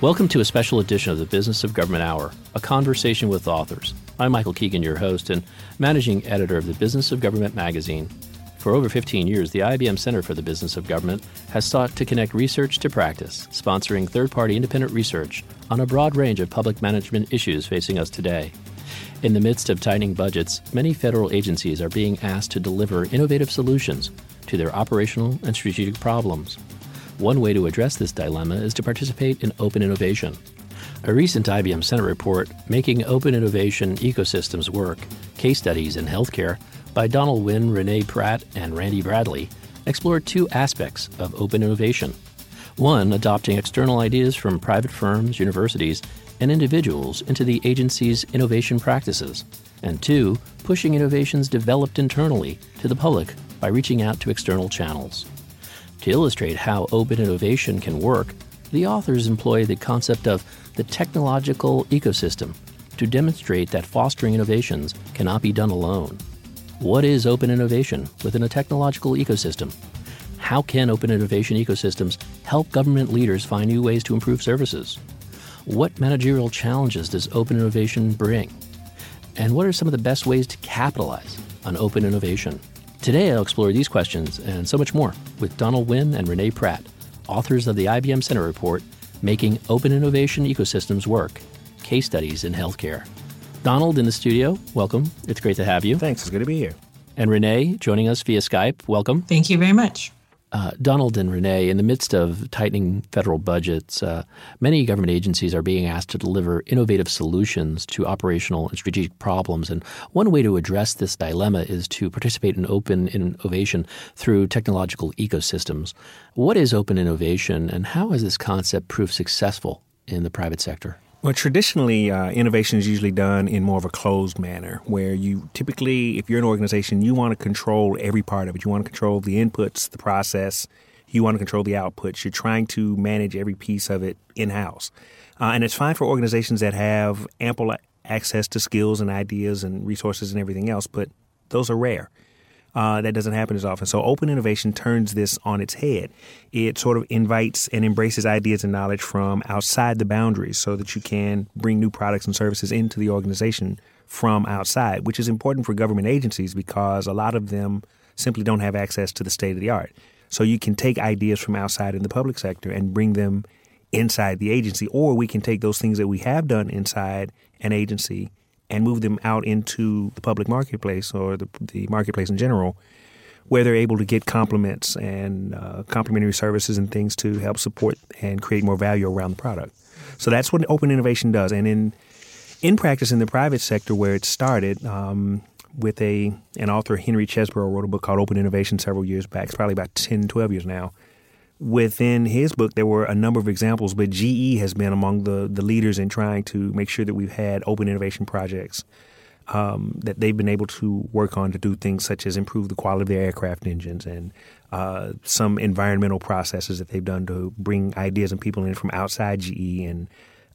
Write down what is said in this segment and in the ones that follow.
Welcome to a special edition of the Business of Government Hour, a conversation with authors. I'm Michael Keegan, your host and managing editor of the Business of Government magazine. For over 15 years, the IBM Center for the Business of Government has sought to connect research to practice, sponsoring third party independent research on a broad range of public management issues facing us today. In the midst of tightening budgets, many federal agencies are being asked to deliver innovative solutions to their operational and strategic problems. One way to address this dilemma is to participate in open innovation. A recent IBM Center report, Making Open Innovation Ecosystems Work Case Studies in Healthcare, by Donald Wynn, Renee Pratt, and Randy Bradley, explored two aspects of open innovation. One, adopting external ideas from private firms, universities, and individuals into the agency's innovation practices. And two, pushing innovations developed internally to the public by reaching out to external channels. To illustrate how open innovation can work, the authors employ the concept of the technological ecosystem to demonstrate that fostering innovations cannot be done alone. What is open innovation within a technological ecosystem? How can open innovation ecosystems help government leaders find new ways to improve services? What managerial challenges does open innovation bring? And what are some of the best ways to capitalize on open innovation? Today, I'll explore these questions and so much more with Donald Wynn and Renee Pratt, authors of the IBM Center Report, Making Open Innovation Ecosystems Work Case Studies in Healthcare. Donald in the studio, welcome. It's great to have you. Thanks. It's good to be here. And Renee joining us via Skype, welcome. Thank you very much. Uh, Donald and Renee, in the midst of tightening federal budgets, uh, many government agencies are being asked to deliver innovative solutions to operational and strategic problems. And one way to address this dilemma is to participate in open innovation through technological ecosystems. What is open innovation, and how has this concept proved successful in the private sector? Well, traditionally, uh, innovation is usually done in more of a closed manner, where you typically, if you're an organization, you want to control every part of it. You want to control the inputs, the process, you want to control the outputs. You're trying to manage every piece of it in house. Uh, and it's fine for organizations that have ample access to skills and ideas and resources and everything else, but those are rare. Uh, that doesn't happen as often. So, open innovation turns this on its head. It sort of invites and embraces ideas and knowledge from outside the boundaries so that you can bring new products and services into the organization from outside, which is important for government agencies because a lot of them simply don't have access to the state of the art. So, you can take ideas from outside in the public sector and bring them inside the agency, or we can take those things that we have done inside an agency and move them out into the public marketplace or the, the marketplace in general, where they're able to get complements and uh, services and things to help support and create more value around the product. So that's what open innovation does. And in in practice in the private sector, where it started, um, with a an author Henry Chesbrough wrote a book called Open Innovation several years back. It's probably about 10, 12 years now within his book, there were a number of examples, but GE has been among the, the leaders in trying to make sure that we've had open innovation projects um, that they've been able to work on to do things such as improve the quality of their aircraft engines and uh, some environmental processes that they've done to bring ideas and people in from outside GE and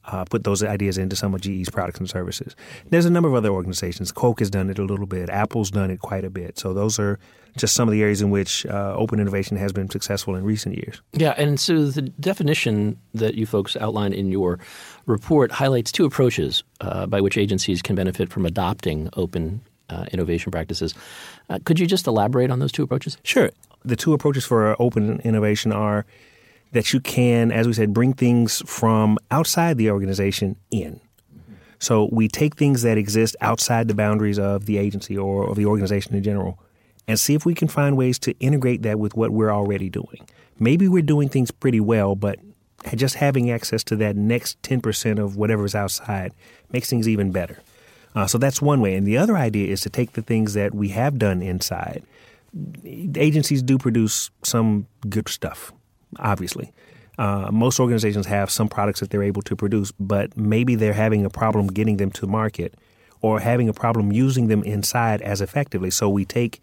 uh, put those ideas into some of GE's products and services. There's a number of other organizations. Coke has done it a little bit. Apple's done it quite a bit. So those are just some of the areas in which uh, open innovation has been successful in recent years. Yeah, and so the definition that you folks outline in your report highlights two approaches uh, by which agencies can benefit from adopting open uh, innovation practices. Uh, could you just elaborate on those two approaches? Sure. The two approaches for open innovation are that you can, as we said, bring things from outside the organization in. So we take things that exist outside the boundaries of the agency or of the organization in general and see if we can find ways to integrate that with what we're already doing. Maybe we're doing things pretty well, but just having access to that next 10% of whatever is outside makes things even better. Uh, so that's one way. And the other idea is to take the things that we have done inside. Agencies do produce some good stuff, obviously. Uh, most organizations have some products that they're able to produce, but maybe they're having a problem getting them to market or having a problem using them inside as effectively. So we take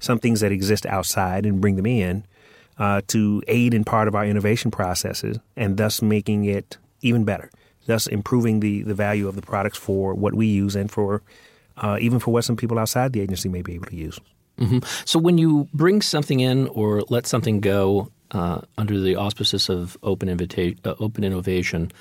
some things that exist outside and bring them in uh, to aid in part of our innovation processes and thus making it even better, thus improving the, the value of the products for what we use and for uh, even for what some people outside the agency may be able to use. Mm-hmm. So when you bring something in or let something go uh, under the auspices of open, invita- uh, open innovation,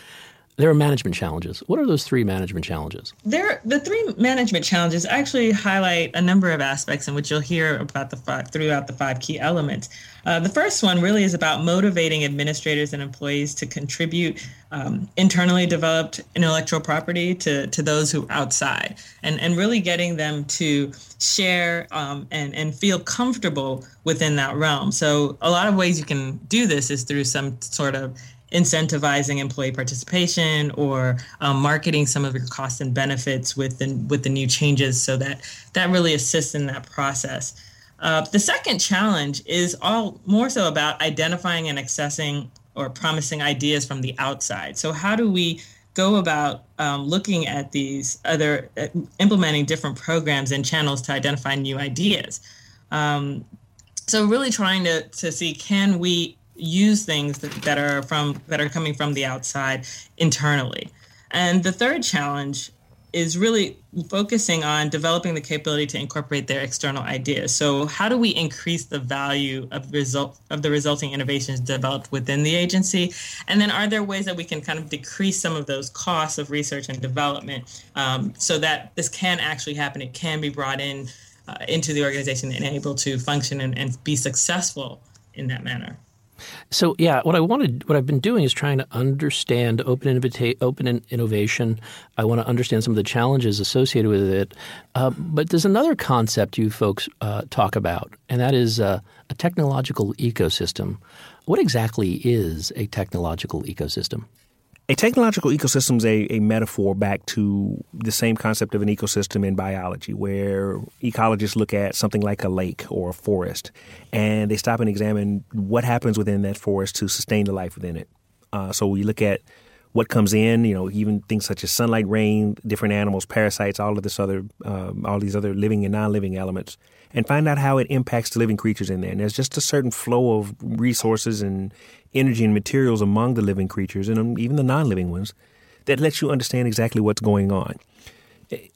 there are management challenges. What are those three management challenges? There, the three management challenges actually highlight a number of aspects in which you'll hear about the five, throughout the five key elements. Uh, the first one really is about motivating administrators and employees to contribute um, internally developed intellectual property to, to those who outside, and and really getting them to share um, and and feel comfortable within that realm. So a lot of ways you can do this is through some sort of incentivizing employee participation or um, marketing some of your costs and benefits with the, with the new changes so that that really assists in that process. Uh, the second challenge is all more so about identifying and accessing or promising ideas from the outside. So how do we go about um, looking at these other uh, implementing different programs and channels to identify new ideas? Um, so really trying to, to see can we use things that, that are from that are coming from the outside internally. And the third challenge is really focusing on developing the capability to incorporate their external ideas. So how do we increase the value of result of the resulting innovations developed within the agency? And then are there ways that we can kind of decrease some of those costs of research and development um, so that this can actually happen? It can be brought in uh, into the organization and able to function and, and be successful in that manner. So yeah, what I wanted, what I've been doing is trying to understand open invita- open innovation. I want to understand some of the challenges associated with it. Uh, but there's another concept you folks uh, talk about, and that is uh, a technological ecosystem. What exactly is a technological ecosystem? A technological ecosystem is a, a metaphor back to the same concept of an ecosystem in biology, where ecologists look at something like a lake or a forest, and they stop and examine what happens within that forest to sustain the life within it. Uh, so we look at what comes in, you know, even things such as sunlight, rain, different animals, parasites, all of this other, um, all these other living and non-living elements, and find out how it impacts the living creatures in there. And there's just a certain flow of resources and energy and materials among the living creatures and um, even the non-living ones that lets you understand exactly what's going on.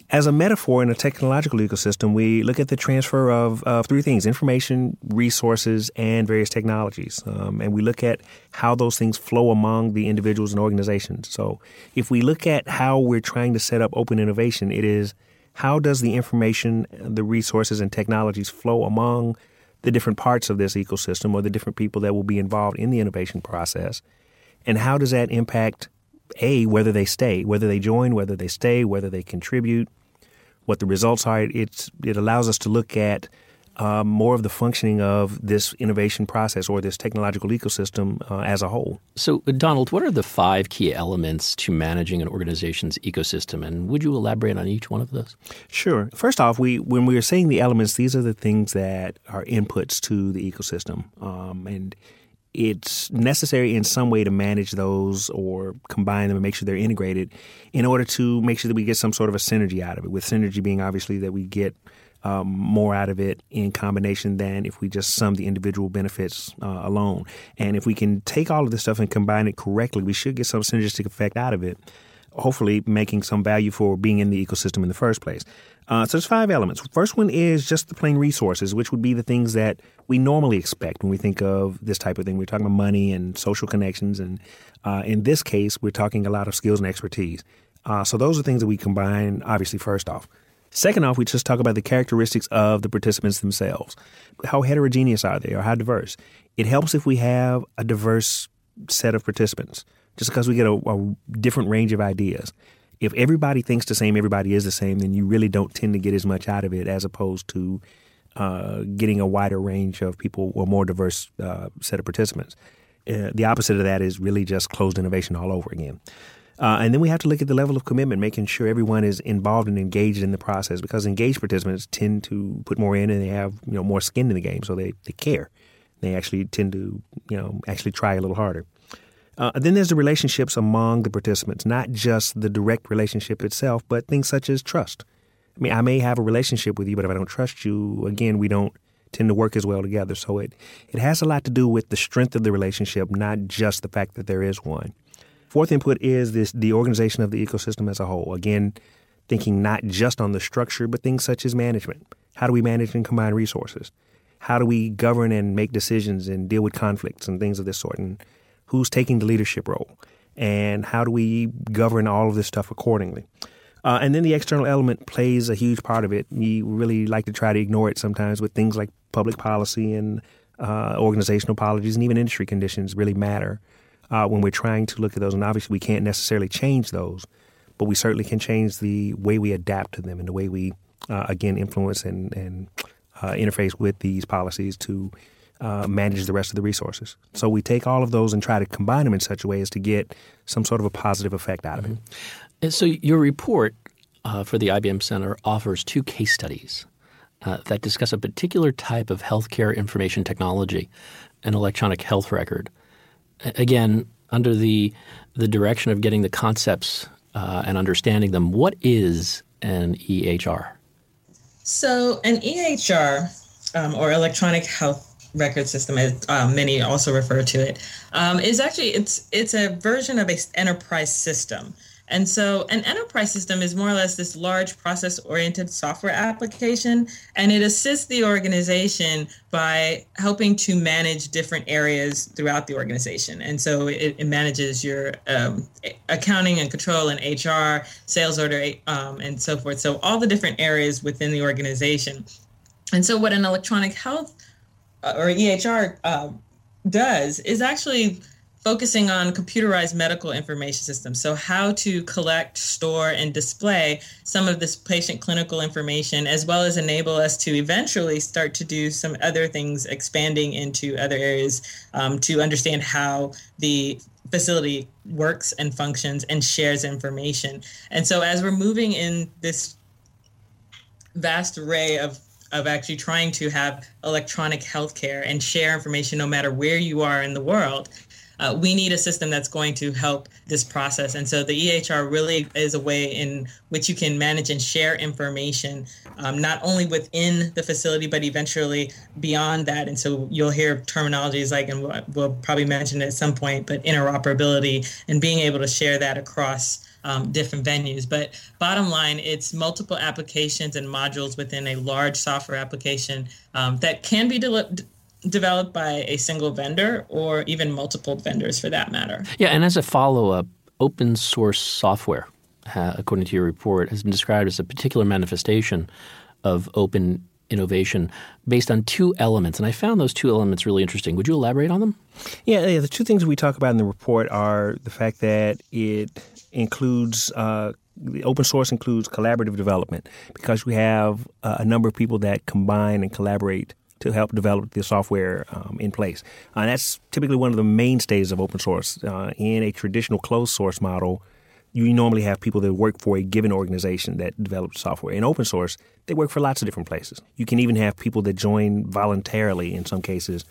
As a metaphor in a technological ecosystem, we look at the transfer of, of three things information, resources, and various technologies. Um, and we look at how those things flow among the individuals and organizations. So, if we look at how we're trying to set up open innovation, it is how does the information, the resources, and technologies flow among the different parts of this ecosystem or the different people that will be involved in the innovation process? And how does that impact a whether they stay, whether they join, whether they stay, whether they contribute, what the results are. It's it allows us to look at uh, more of the functioning of this innovation process or this technological ecosystem uh, as a whole. So, Donald, what are the five key elements to managing an organization's ecosystem, and would you elaborate on each one of those? Sure. First off, we when we are saying the elements, these are the things that are inputs to the ecosystem, um, and it's necessary in some way to manage those or combine them and make sure they're integrated in order to make sure that we get some sort of a synergy out of it. With synergy being obviously that we get um, more out of it in combination than if we just sum the individual benefits uh, alone. And if we can take all of this stuff and combine it correctly, we should get some synergistic effect out of it hopefully making some value for being in the ecosystem in the first place. Uh, so there's five elements. First one is just the plain resources, which would be the things that we normally expect when we think of this type of thing. We're talking about money and social connections, and uh, in this case, we're talking a lot of skills and expertise. Uh, so those are things that we combine, obviously, first off. Second off, we just talk about the characteristics of the participants themselves. How heterogeneous are they, or how diverse? It helps if we have a diverse set of participants, just because we get a, a different range of ideas, if everybody thinks the same, everybody is the same, then you really don't tend to get as much out of it as opposed to uh, getting a wider range of people or more diverse uh, set of participants. Uh, the opposite of that is really just closed innovation all over again. Uh, and then we have to look at the level of commitment, making sure everyone is involved and engaged in the process because engaged participants tend to put more in and they have you know more skin in the game, so they, they care. They actually tend to you know actually try a little harder. Uh, then there's the relationships among the participants, not just the direct relationship itself, but things such as trust. I mean, I may have a relationship with you, but if I don't trust you, again, we don't tend to work as well together. So it, it has a lot to do with the strength of the relationship, not just the fact that there is one. Fourth input is this the organization of the ecosystem as a whole. Again, thinking not just on the structure, but things such as management. How do we manage and combine resources? How do we govern and make decisions and deal with conflicts and things of this sort? And who's taking the leadership role? And how do we govern all of this stuff accordingly? Uh, and then the external element plays a huge part of it. We really like to try to ignore it sometimes with things like public policy and uh, organizational policies and even industry conditions really matter uh, when we're trying to look at those. And obviously, we can't necessarily change those, but we certainly can change the way we adapt to them and the way we, uh, again, influence and, and uh, interface with these policies to uh, manage the rest of the resources. So we take all of those and try to combine them in such a way as to get some sort of a positive effect out of mm-hmm. it. And so your report uh, for the IBM Center offers two case studies. Uh, that discuss a particular type of healthcare information technology, an electronic health record, again, under the the direction of getting the concepts uh, and understanding them, what is an EHR? So, an EHR, um, or electronic health record system, as um, many also refer to it, um, is actually it's it's a version of an enterprise system. And so an enterprise system is more or less this large process oriented software application, and it assists the organization by helping to manage different areas throughout the organization. And so it, it manages your um, accounting and control and HR, sales order, um, and so forth. So all the different areas within the organization. And so what an electronic health uh, or EHR uh, does is actually focusing on computerized medical information systems. So, how to collect, store, and display some of this patient clinical information, as well as enable us to eventually start to do some other things, expanding into other areas um, to understand how the facility works and functions and shares information. And so, as we're moving in this vast array of of actually trying to have electronic healthcare and share information no matter where you are in the world, uh, we need a system that's going to help this process. And so the EHR really is a way in which you can manage and share information, um, not only within the facility, but eventually beyond that. And so you'll hear terminologies like, and we'll, probably mention it at some point, but interoperability and being able to share that across. Um, different venues. But bottom line, it's multiple applications and modules within a large software application um, that can be de- developed by a single vendor or even multiple vendors for that matter. Yeah, and as a follow up, open source software, uh, according to your report, has been described as a particular manifestation of open innovation based on two elements. And I found those two elements really interesting. Would you elaborate on them? Yeah, yeah the two things we talk about in the report are the fact that it includes uh, the open source includes collaborative development because we have uh, a number of people that combine and collaborate to help develop the software um, in place. Uh, and that's typically one of the mainstays of open source. Uh, in a traditional closed source model, you normally have people that work for a given organization that develops software. In open source, they work for lots of different places. You can even have people that join voluntarily in some cases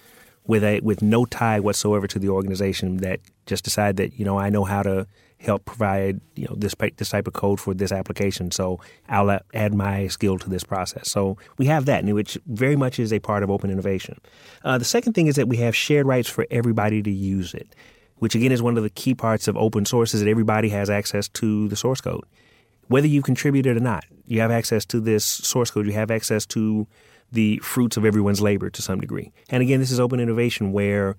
with a with no tie whatsoever to the organization that just decide that you know I know how to help provide you know this this type of code for this application. So I'll add my skill to this process. So we have that, which very much is a part of open innovation. Uh, the second thing is that we have shared rights for everybody to use it, which again is one of the key parts of open source is that everybody has access to the source code, whether you contributed or not. You have access to this source code. You have access to the fruits of everyone's labor to some degree. And again, this is open innovation where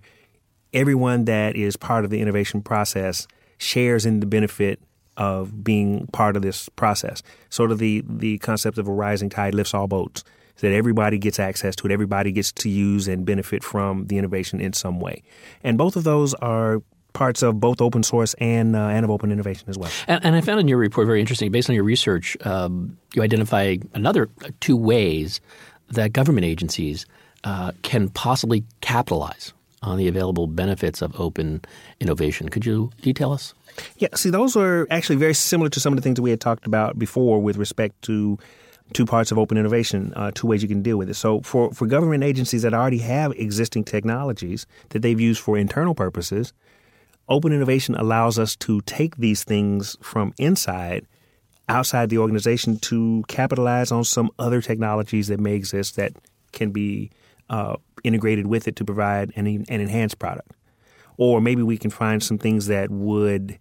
everyone that is part of the innovation process shares in the benefit of being part of this process. Sort of the the concept of a rising tide lifts all boats. So that everybody gets access to it, everybody gets to use and benefit from the innovation in some way. And both of those are parts of both open source and uh, and of open innovation as well. And, and, I found in your report very interesting. Based on your research, um, you identify another two ways that government agencies uh, can possibly capitalize on the available benefits of open innovation. Could you detail us? Yeah, see, those are actually very similar to some of the things that we had talked about before with respect to two parts of open innovation, uh, two ways you can deal with it. So, for, for government agencies that already have existing technologies that they've used for internal purposes, open innovation allows us to take these things from inside outside the organization to capitalize on some other technologies that may exist that can be uh, integrated with it to provide an, an enhanced product. Or maybe we can find some things that would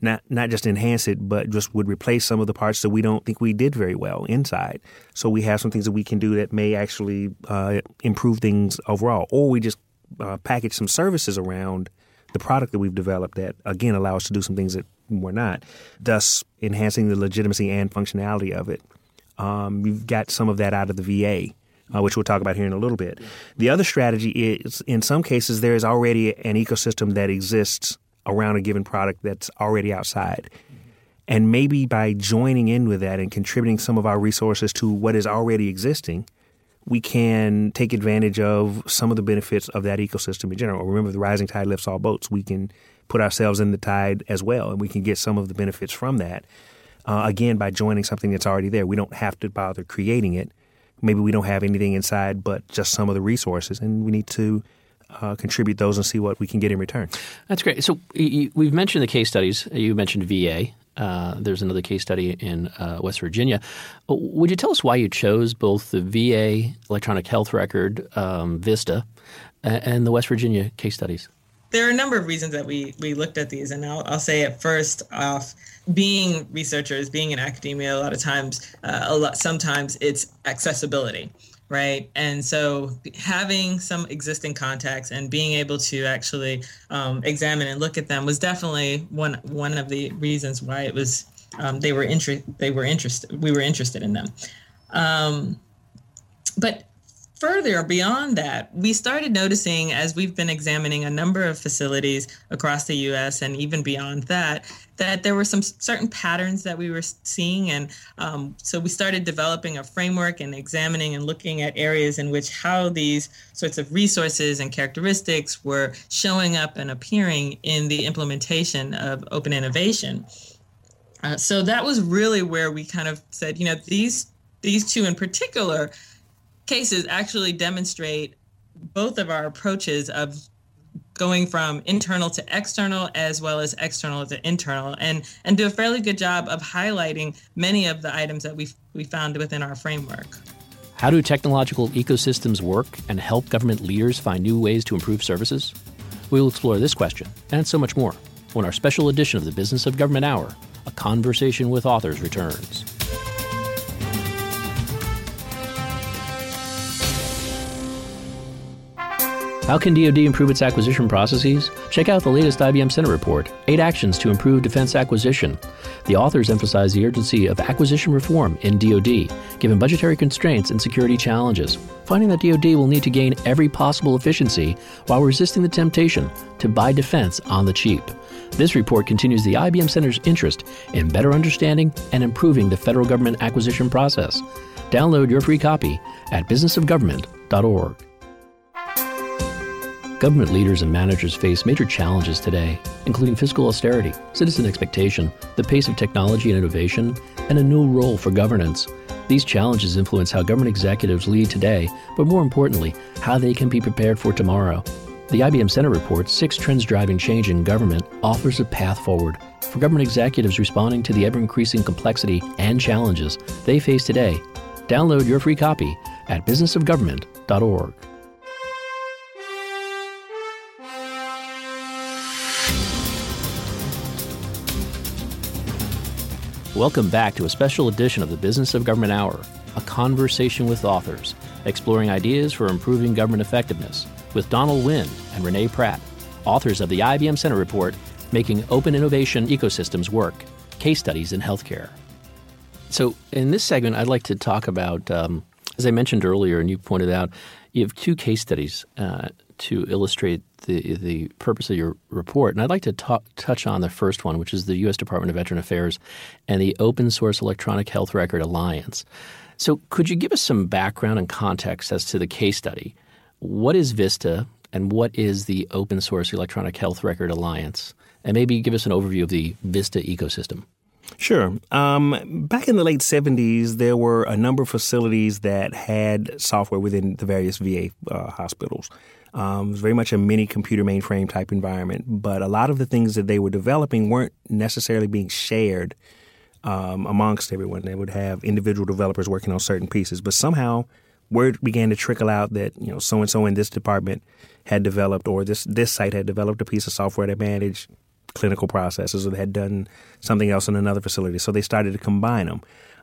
not not just enhance it, but just would replace some of the parts that we don't think we did very well inside. So we have some things that we can do that may actually uh, improve things overall, or we just uh, package some services around the product that we've developed that again allow us to do some things that we're not, thus enhancing the legitimacy and functionality of it. Um, we've got some of that out of the VA. Uh, which we'll talk about here in a little bit. The other strategy is, in some cases, there is already an ecosystem that exists around a given product that's already outside. And maybe by joining in with that and contributing some of our resources to what is already existing, we can take advantage of some of the benefits of that ecosystem in general. Remember, the rising tide lifts all boats. We can put ourselves in the tide as well, and we can get some of the benefits from that. Uh, again, by joining something that's already there, we don't have to bother creating it. Maybe we don't have anything inside but just some of the resources, and we need to uh, contribute those and see what we can get in return. That's great. So you, we've mentioned the case studies. You mentioned VA. Uh, there's another case study in uh, West Virginia. Would you tell us why you chose both the VA electronic health record, um, VISTA, and the West Virginia case studies? There are a number of reasons that we we looked at these, and I'll, I'll say it first off. Being researchers, being in academia, a lot of times, uh, a lot sometimes it's accessibility right? And so having some existing contacts and being able to actually um, examine and look at them was definitely one one of the reasons why it was um, they were inter- they were interested we were interested in them. Um, but further beyond that, we started noticing as we've been examining a number of facilities across the US and even beyond that, that there were some certain patterns that we were seeing. And um, so we started developing a framework and examining and looking at areas in which how these sorts of resources and characteristics were showing up and appearing in the implementation of open innovation. Uh, so that was really where we kind of said, you know, these these two in particular cases actually demonstrate both of our approaches of going from internal to external as well as external to internal and and do a fairly good job of highlighting many of the items that we we found within our framework. How do technological ecosystems work and help government leaders find new ways to improve services? We will explore this question and so much more when our special edition of the Business of Government Hour, a conversation with authors returns. How can DoD improve its acquisition processes? Check out the latest IBM Center report, Eight Actions to Improve Defense Acquisition. The authors emphasize the urgency of acquisition reform in DoD, given budgetary constraints and security challenges, finding that DoD will need to gain every possible efficiency while resisting the temptation to buy defense on the cheap. This report continues the IBM Center's interest in better understanding and improving the federal government acquisition process. Download your free copy at businessofgovernment.org. Government leaders and managers face major challenges today, including fiscal austerity, citizen expectation, the pace of technology and innovation, and a new role for governance. These challenges influence how government executives lead today, but more importantly, how they can be prepared for tomorrow. The IBM Center report, Six Trends Driving Change in Government, offers a path forward for government executives responding to the ever increasing complexity and challenges they face today. Download your free copy at businessofgovernment.org. Welcome back to a special edition of the Business of Government Hour, a conversation with authors, exploring ideas for improving government effectiveness with Donald Wynn and Renee Pratt, authors of the IBM Center Report, Making Open Innovation Ecosystems Work Case Studies in Healthcare. So, in this segment, I'd like to talk about, um, as I mentioned earlier, and you pointed out, you have two case studies uh, to illustrate the the purpose of your report, and I'd like to talk, touch on the first one, which is the U.S. Department of Veteran Affairs and the Open Source Electronic Health Record Alliance. So, could you give us some background and context as to the case study? What is VISTA, and what is the Open Source Electronic Health Record Alliance? And maybe give us an overview of the VISTA ecosystem. Sure. Um, back in the late 70s, there were a number of facilities that had software within the various VA uh, hospitals. Um, it was very much a mini computer mainframe type environment, but a lot of the things that they were developing weren't necessarily being shared um, amongst everyone. They would have individual developers working on certain pieces, but somehow word began to trickle out that you know so and so in this department had developed, or this this site had developed a piece of software that managed clinical processes, or they had done something else in another facility. So they started to combine them.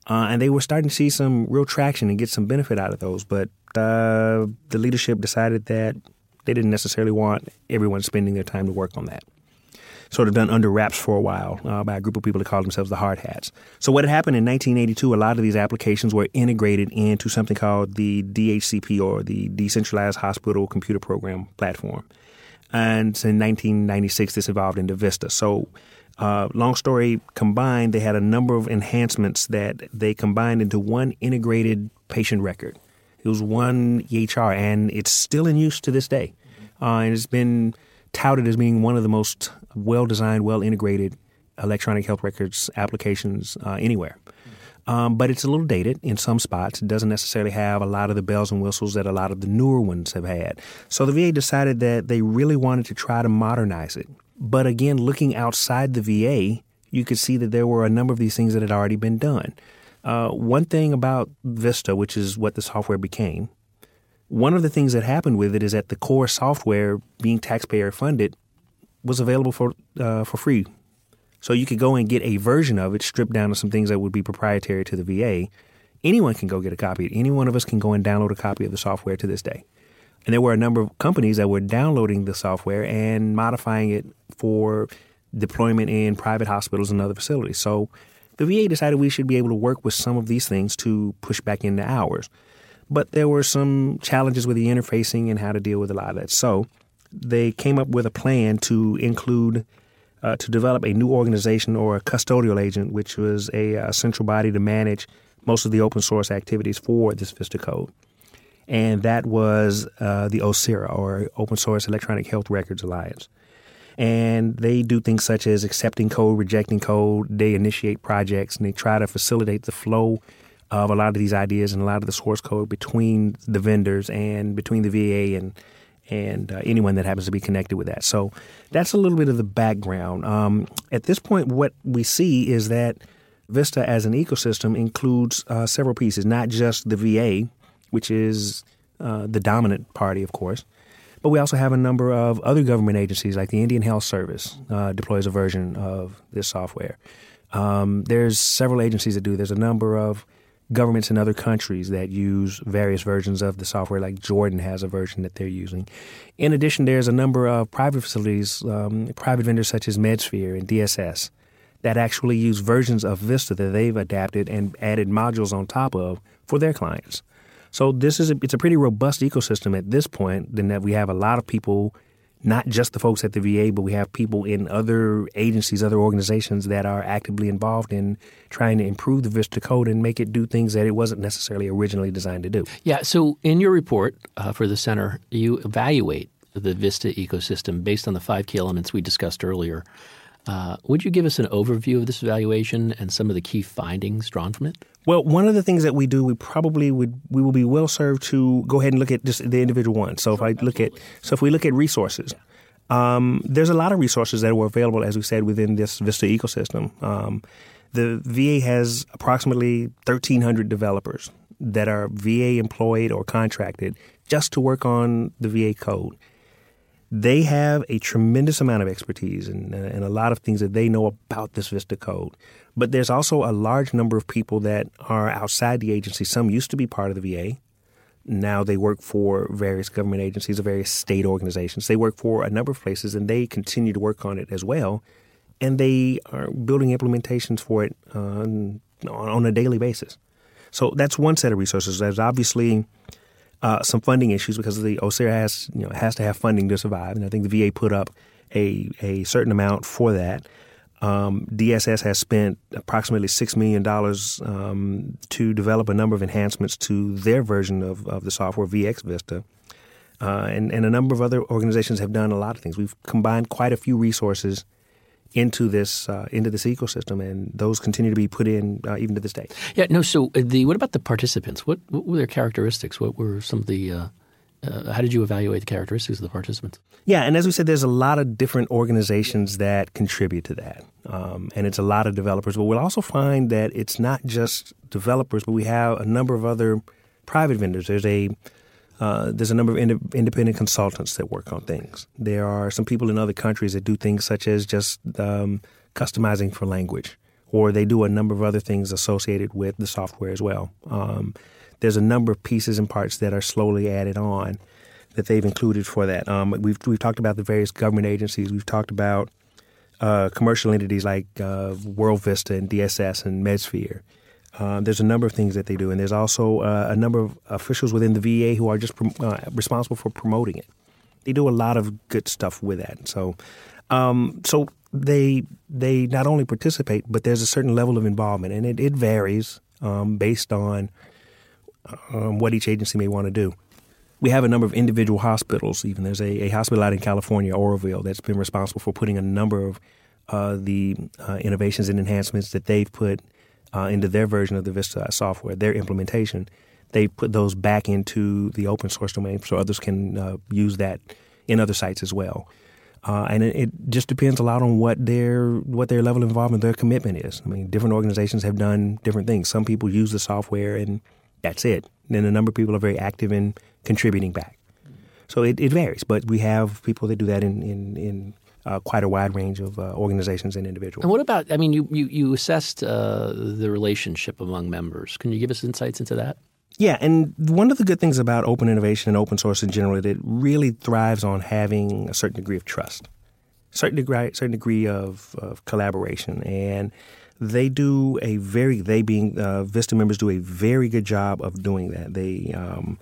Uh, and they were starting to see some real traction and get some benefit out of those. But uh, the leadership decided that they didn't necessarily want everyone spending their time to work on that. Sort of done under wraps for a while uh, by a group of people that called themselves the hard hats. So what had happened in 1982, a lot of these applications were integrated into something called the DHCP or the Decentralized Hospital Computer Program Platform. And in 1996, this evolved into Vista. So uh, long story combined, they had a number of enhancements that they combined into one integrated patient record. It was one EHR, and it's still in use to this day. Uh, and it's been touted as being one of the most well designed, well integrated electronic health records applications uh, anywhere. Um, but it's a little dated in some spots. It doesn't necessarily have a lot of the bells and whistles that a lot of the newer ones have had. So the VA decided that they really wanted to try to modernize it. But again, looking outside the VA, you could see that there were a number of these things that had already been done. Uh, one thing about Vista, which is what the software became, one of the things that happened with it is that the core software, being taxpayer funded, was available for uh, for free. So you could go and get a version of it, stripped down to some things that would be proprietary to the VA. Anyone can go get a copy. Any one of us can go and download a copy of the software to this day. And there were a number of companies that were downloading the software and modifying it for deployment in private hospitals and other facilities. So the VA decided we should be able to work with some of these things to push back into ours. But there were some challenges with the interfacing and how to deal with a lot of that. So they came up with a plan to include, uh, to develop a new organization or a custodial agent, which was a, a central body to manage most of the open source activities for this VISTA code. And that was uh, the OSEHRA, or Open Source Electronic Health Records Alliance and they do things such as accepting code, rejecting code. They initiate projects and they try to facilitate the flow of a lot of these ideas and a lot of the source code between the vendors and between the VA and and uh, anyone that happens to be connected with that. So that's a little bit of the background. Um, at this point, what we see is that Vista as an ecosystem includes uh, several pieces, not just the VA, which is uh, the dominant party, of course, but we also have a number of other government agencies, like the Indian Health Service uh, deploys a version of this software. Um, there's several agencies that do. There's a number of governments in other countries that use various versions of the software, like Jordan has a version that they're using. In addition, there's a number of private facilities, um, private vendors such as MedSphere and DSS, that actually use versions of Vista that they've adapted and added modules on top of for their clients. So this is a, it's a pretty robust ecosystem at this point. Then that we have a lot of people, not just the folks at the VA, but we have people in other agencies, other organizations that are actively involved in trying to improve the Vista code and make it do things that it wasn't necessarily originally designed to do. Yeah. So in your report uh, for the center, you evaluate the Vista ecosystem based on the five key elements we discussed earlier. Uh, would you give us an overview of this evaluation and some of the key findings drawn from it? Well, one of the things that we do, we probably would we will be well served to go ahead and look at just the individual ones. So if I look at so if we look at resources, um, there's a lot of resources that were available, as we said, within this Vista ecosystem. Um, the VA has approximately 1,300 developers that are VA employed or contracted just to work on the VA code they have a tremendous amount of expertise and, uh, and, a lot of things that they know about this Vista code. But there's also a large number of people that are outside the agency. Some used to be part of the VA. Now they work for various government agencies or various state organizations. They work for a number of places and they continue to work on it as well. And they are building implementations for it uh, on, on a daily basis. So that's one set of resources. There's obviously uh, some funding issues because the OSEHRA has you know has to have funding to survive, and I think the VA put up a a certain amount for that. Um, DSS has spent approximately $6 million um, to develop a number of enhancements to their version of, of the software, VX Vista. Uh, and, and a number of other organizations have done a lot of things. We've combined quite a few resources into this uh, into this ecosystem, and those continue to be put in uh, even to this day. Yeah. No. So uh, the what about the participants? What, what were their characteristics? What were some of the uh, uh, how did you evaluate the characteristics of the participants? Yeah, and as we said, there's a lot of different organizations that contribute to that, um, and it's a lot of developers. But we'll also find that it's not just developers, but we have a number of other private vendors. There's a uh, there's a number of ind- independent consultants that work on things. There are some people in other countries that do things such as just um, customizing for language, or they do a number of other things associated with the software as well. Um, there's a number of pieces and parts that are slowly added on that they've included for that. Um, we've we've talked about the various government agencies. We've talked about uh, commercial entities like uh, World Vista and DSS and MedSphere. Uh, there's a number of things that they do, and there's also uh, a number of officials within the VA who are just uh, responsible for promoting it. They do a lot of good stuff with that. So, um, so they they not only participate, but there's a certain level of involvement, and it, it varies um, based on um, what each agency may want to do. We have a number of individual hospitals. Even there's a, a hospital out in California, Oroville, that's been responsible for putting a number of uh, the uh, innovations and enhancements that they've put uh, into their version of the Vista software, their implementation. They put those back into the open source domain so others can uh, use that in other sites as well. Uh, and it, it, just depends a lot on what their what their level of involvement, their commitment is. I mean, different organizations have done different things. Some people use the software and that's it. Then a number of people are very active in contributing back. So it, it varies, but we have people that do that in in, in uh, quite a wide range of uh, organizations and individuals. And what about? I mean, you you, you assessed uh, the relationship among members. Can you give us insights into that? Yeah, and one of the good things about open innovation and open source in general is it really thrives on having a certain degree of trust, certain degree, certain degree of, of collaboration, and they do a very they being uh, Vista members do a very good job of doing that. They um,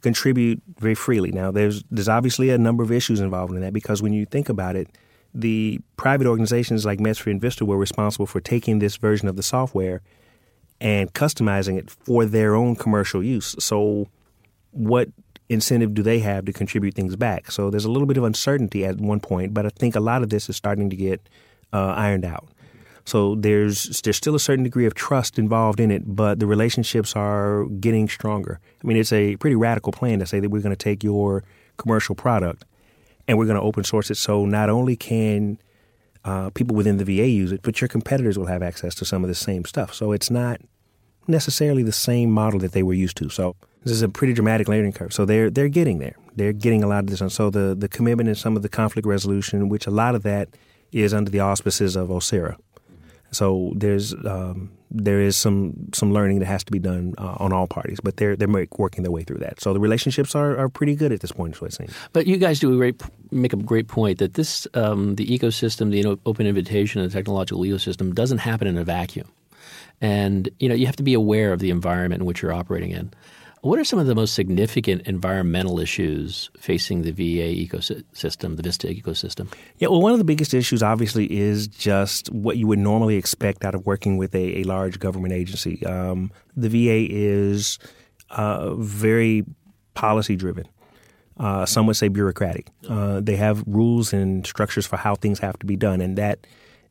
contribute very freely. Now, there's there's obviously a number of issues involved in that because when you think about it, the private organizations like MedSphere and Vista were responsible for taking this version of the software and customizing it for their own commercial use. So, what incentive do they have to contribute things back? So, there's a little bit of uncertainty at one point, but I think a lot of this is starting to get uh, ironed out. So there's there's still a certain degree of trust involved in it, but the relationships are getting stronger. I mean, it's a pretty radical plan to say that we're going to take your commercial product and we're going to open source it so not only can uh, people within the VA use it, but your competitors will have access to some of the same stuff. So it's not necessarily the same model that they were used to. So this is a pretty dramatic learning curve. So they're they're getting there. They're getting a lot of this. And so the the commitment and some of the conflict resolution, which a lot of that is under the auspices of OSEHRA. So there's um, there is some some learning that has to be done uh, on all parties, but they're they're working their way through that. So the relationships are, are pretty good at this point, is what it seems. But you guys do a great make a great point that this um, the ecosystem, the open invitation, the technological ecosystem doesn't happen in a vacuum, and you know you have to be aware of the environment in which you're operating in. What are some of the most significant environmental issues facing the VA ecosystem, the Vista ecosystem? Yeah, well, one of the biggest issues obviously is just what you would normally expect out of working with a, a large government agency. Um, the VA is uh, very policy driven. Uh, some would say bureaucratic. Uh, they have rules and structures for how things have to be done, and that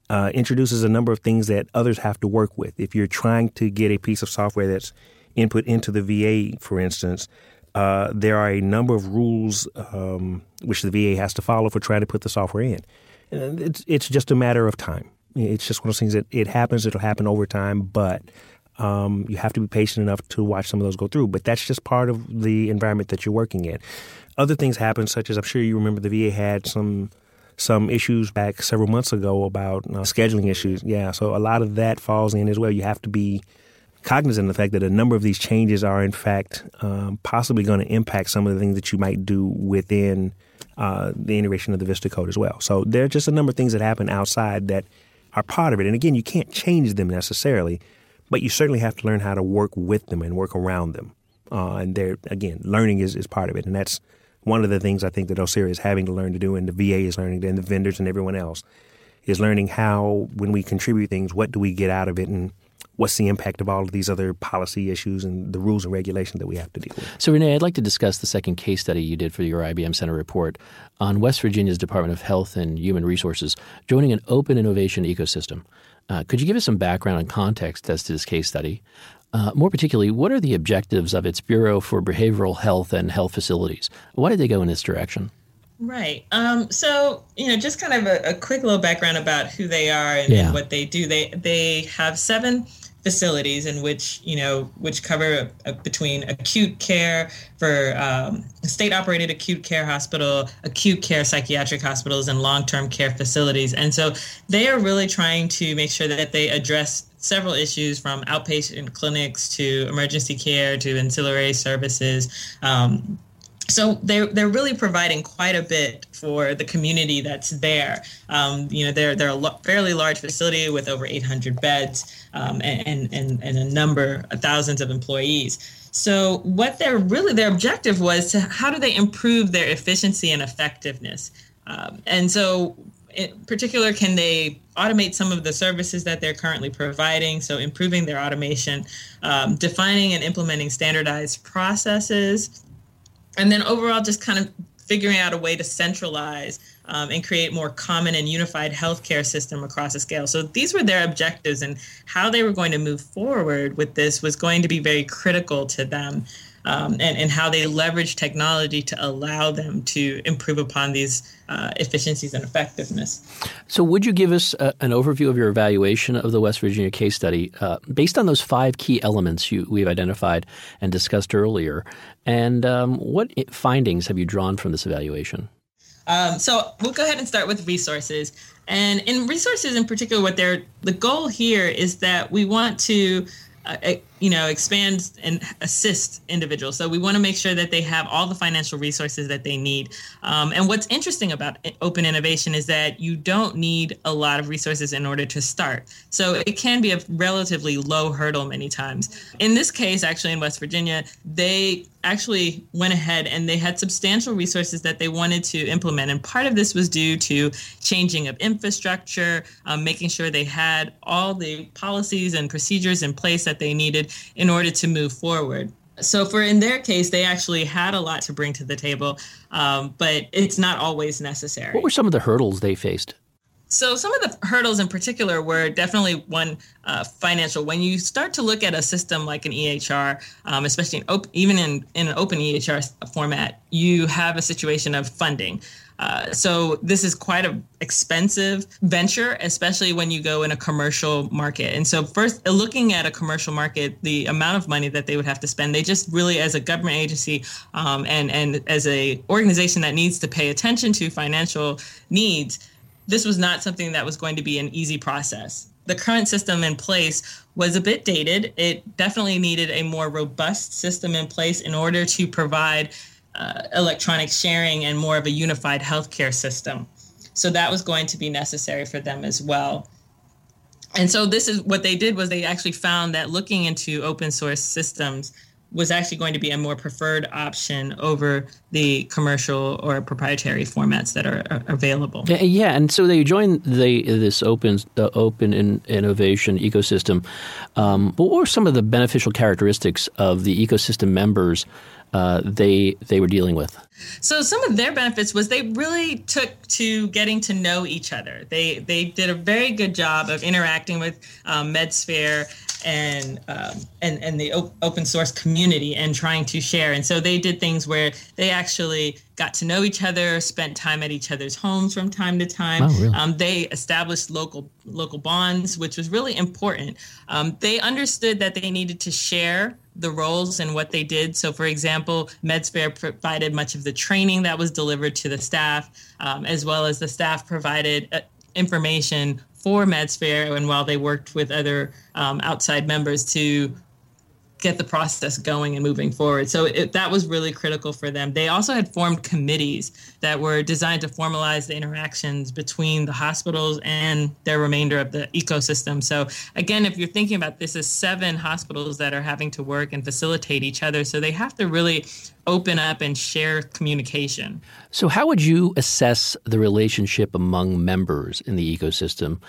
uh, introduces a number of things that others have to work with. If you're trying to get a piece of software that's input into the VA, for instance, uh, there are a number of rules um, which the VA has to follow for trying to put the software in. And it's it's just a matter of time. It's just one of those things that it happens. It'll happen over time, but um, you have to be patient enough to watch some of those go through. But that's just part of the environment that you're working in. Other things happen, such as I'm sure you remember the VA had some some issues back several months ago about uh, scheduling issues. Yeah, so a lot of that falls in as well. You have to be cognizant of the fact that a number of these changes are, in fact, um, possibly going to impact some of the things that you might do within uh, the integration of the Vista code as well. So there are just a number of things that happen outside that are part of it. And again, you can't change them necessarily, but you certainly have to learn how to work with them and work around them Uh, and they're, again, learning is, is part of it. And that's one of the things I think that OSEHRA is having to learn to do, and the VA is learning, to, and the vendors and everyone else is learning how, when we contribute things, what do we get out of it, and what's the impact of all of these other policy issues and the rules and regulations that we have to deal with. So, Renee, I'd like to discuss the second case study you did for your IBM Center report on West Virginia's Department of Health and Human Resources joining an open innovation ecosystem. Uh, could you give us some background and context as to this case study? Uh, more particularly, what are the objectives of its Bureau for Behavioral Health and Health Facilities? Why did they go in this direction? Right. Um, so, you know, just kind of a, a, quick little background about who they are and, yeah. and, what they do. They they have seven facilities in which you know which cover uh, between acute care for um, state operated acute care hospital acute care psychiatric hospitals and long-term care facilities. And so they are really trying to make sure that they address several issues from outpatient clinics to emergency care to ancillary services um, so they're they're really providing quite a bit for the community that's there. Um, you know, they're they're a lo- fairly large facility with over 800 beds um, and, and and a number of thousands of employees. So what they're really their objective was to how do they improve their efficiency and effectiveness. Um, and so in particular, can they automate some of the services that they're currently providing? So, improving their automation, um, defining and implementing standardized processes, and then overall just kind of figuring out a way to centralize um, and create more common and unified healthcare system across a scale. So these were their objectives, and how they were going to move forward with this was going to be very critical to them um, and, and how they leverage technology to allow them to improve upon these uh, efficiencies and effectiveness. So, would you give us a, uh, an overview of your evaluation of the West Virginia case study uh, based on those five key elements you, we've identified and discussed earlier? And um, what findings have you drawn from this evaluation? Um, so we'll go ahead and start with resources. And in resources in particular, what they're the goal here is that we want to uh, you know expand and assist individuals. So we want to make sure that they have all the financial resources that they need. Um, and what's interesting about open innovation is that you don't need a lot of resources in order to start. So it can be a relatively low hurdle many times. In this case actually in west virginia they actually went ahead and they had substantial resources that they wanted to implement. And part of this was due to changing of infrastructure, um, making sure they had all the policies and procedures in place that they needed in order to move forward. So, for in their case, they actually had a lot to bring to the table, um, but it's not always necessary. What were some of the hurdles they faced? So, some of the hurdles in particular were definitely one uh, financial. When you start to look at a system like an EHR, um, especially in op- even in, in an open EHR format, you have a situation of funding. Uh, so this is quite an expensive venture, especially when you go in a commercial market. And so first, looking at a commercial market, the amount of money that they would have to spend, they just really, as a government agency um, and and as a organization that needs to pay attention to financial needs, this was not something that was going to be an easy process. The current system in place was a bit dated. It definitely needed a more robust system in place in order to provide uh, electronic sharing and more of a unified healthcare system. So that was going to be necessary for them as well. And so this is what they did was they actually found that looking into open source systems was actually going to be a more preferred option over the commercial or proprietary formats that are, are available. Yeah, and so they joined the this open uh, open in, innovation ecosystem. Um, what were some of the beneficial characteristics of the ecosystem members uh, they they were dealing with? So some of their benefits was they really took to getting to know each other. They they did a very good job of interacting with um, MedSphere and um, and and the op- open source community and trying to share. And so they did things where they actually got to know each other, spent time at each other's homes from time to time. Oh, really? um, they established local local bonds, which was really important. Um, they understood that they needed to share the roles and what they did. So, for example, MedSphere provided much of the training that was delivered to the staff, um, as well as the staff provided uh, information for MedSphere and while they worked with other um, outside members to get the process going and moving forward. So it, that was really critical for them. They also had formed committees that were designed to formalize the interactions between the hospitals and their remainder of the ecosystem. So again, if you're thinking about this is seven hospitals that are having to work and facilitate each other, so they have to really open up and share communication. So how would you assess the relationship among members in the ecosystem?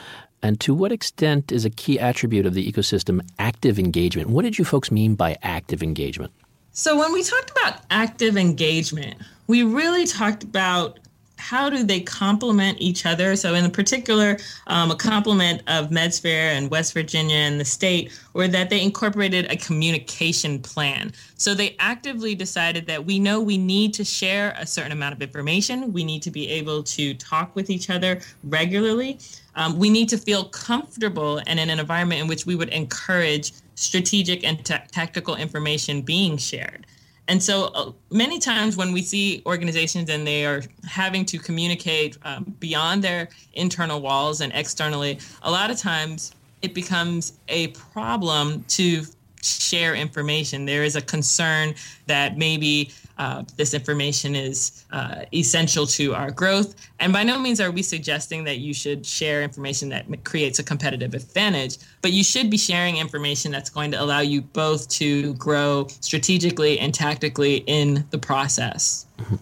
And to what extent is a key attribute of the ecosystem active engagement? What did you folks mean by active engagement? So, when we talked about active engagement, we really talked about how do they complement each other? So, in particular, um, a complement of MedSphere and West Virginia and the state were that they incorporated a communication plan. So, they actively decided that we know we need to share a certain amount of information, we need to be able to talk with each other regularly. Um, we need to feel comfortable and in an environment in which we would encourage strategic and t- tactical information being shared. And so uh, many times when we see organizations and they are having to communicate um, beyond their internal walls and externally, a lot of times it becomes a problem to share information. There is a concern that maybe uh, this information is uh, essential to our growth. And by no means are we suggesting that you should share information that creates a competitive advantage, but you should be sharing information that's going to allow you both to grow strategically and tactically in the process. Mm-hmm.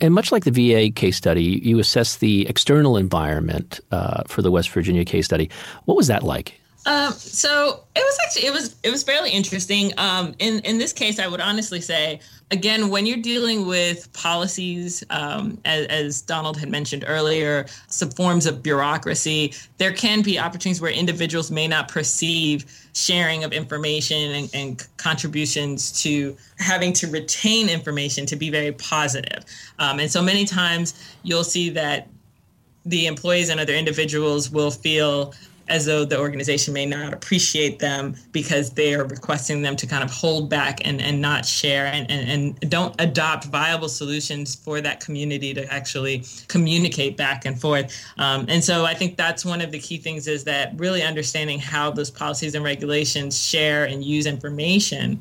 And much like the VA case study, you assess the external environment uh, for the West Virginia case study. What was that like? Um, so it was actually it was it was fairly interesting. Um, in in this case, I would honestly say again when you're dealing with policies, um, as, as, Donald had mentioned earlier, some forms of bureaucracy, there can be opportunities where individuals may not perceive sharing of information and, and contributions to having to retain information to be very positive. Um, and so many times you'll see that the employees and other individuals will feel as though the organization may not appreciate them because they are requesting them to kind of hold back and, and not share and, and, and don't adopt viable solutions for that community to actually communicate back and forth. Um, and so I think that's one of the key things is that really understanding how those policies and regulations share and use information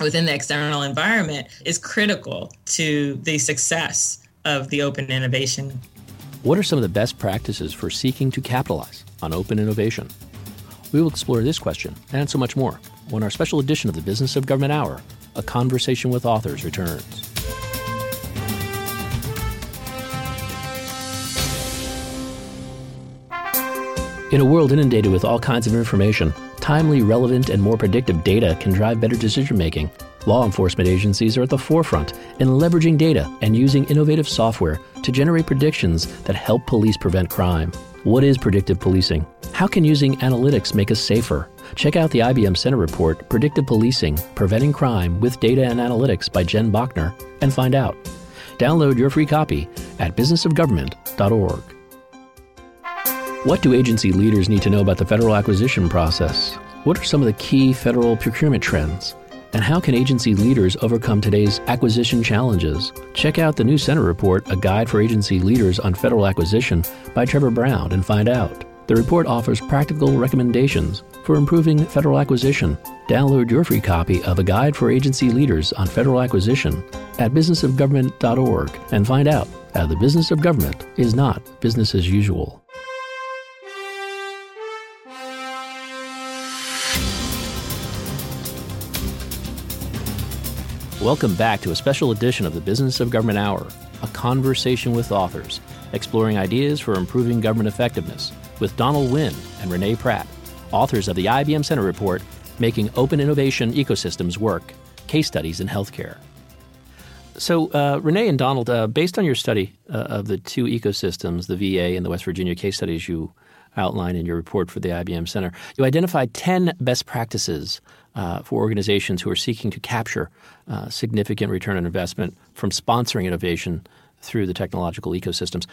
within the external environment is critical to the success of the open innovation. What are some of the best practices for seeking to capitalize on open innovation? We will explore this question and so much more when our special edition of the Business of Government Hour, A Conversation with Authors, returns. In a world inundated with all kinds of information, timely, relevant, and more predictive data can drive better decision making. Law enforcement agencies are at the forefront in leveraging data and using innovative software to generate predictions that help police prevent crime. What is predictive policing? How can using analytics make us safer? Check out the IBM Center report, Predictive Policing Preventing Crime with Data and Analytics by Jen Bachner, and find out. Download your free copy at businessofgovernment.org. What do agency leaders need to know about the federal acquisition process? What are some of the key federal procurement trends? And how can agency leaders overcome today's acquisition challenges? Check out the new Center Report, A Guide for Agency Leaders on Federal Acquisition by Trevor Brown and find out. The report offers practical recommendations for improving federal acquisition. Download your free copy of A Guide for Agency Leaders on Federal Acquisition at businessofgovernment.org and find out how the business of government is not business as usual. Welcome back to a special edition of the Business of Government Hour, a conversation with authors, exploring ideas for improving government effectiveness with Donald Wynn and Renee Pratt, authors of the IBM Center Report, Making Open Innovation Ecosystems Work Case Studies in Healthcare. So, uh, Renee and Donald, uh, based on your study uh, of the two ecosystems, the VA and the West Virginia case studies you outlined in your report for the IBM Center, you identified 10 best practices uh, for organizations who are seeking to capture uh, significant return on investment from sponsoring innovation through the technological ecosystems.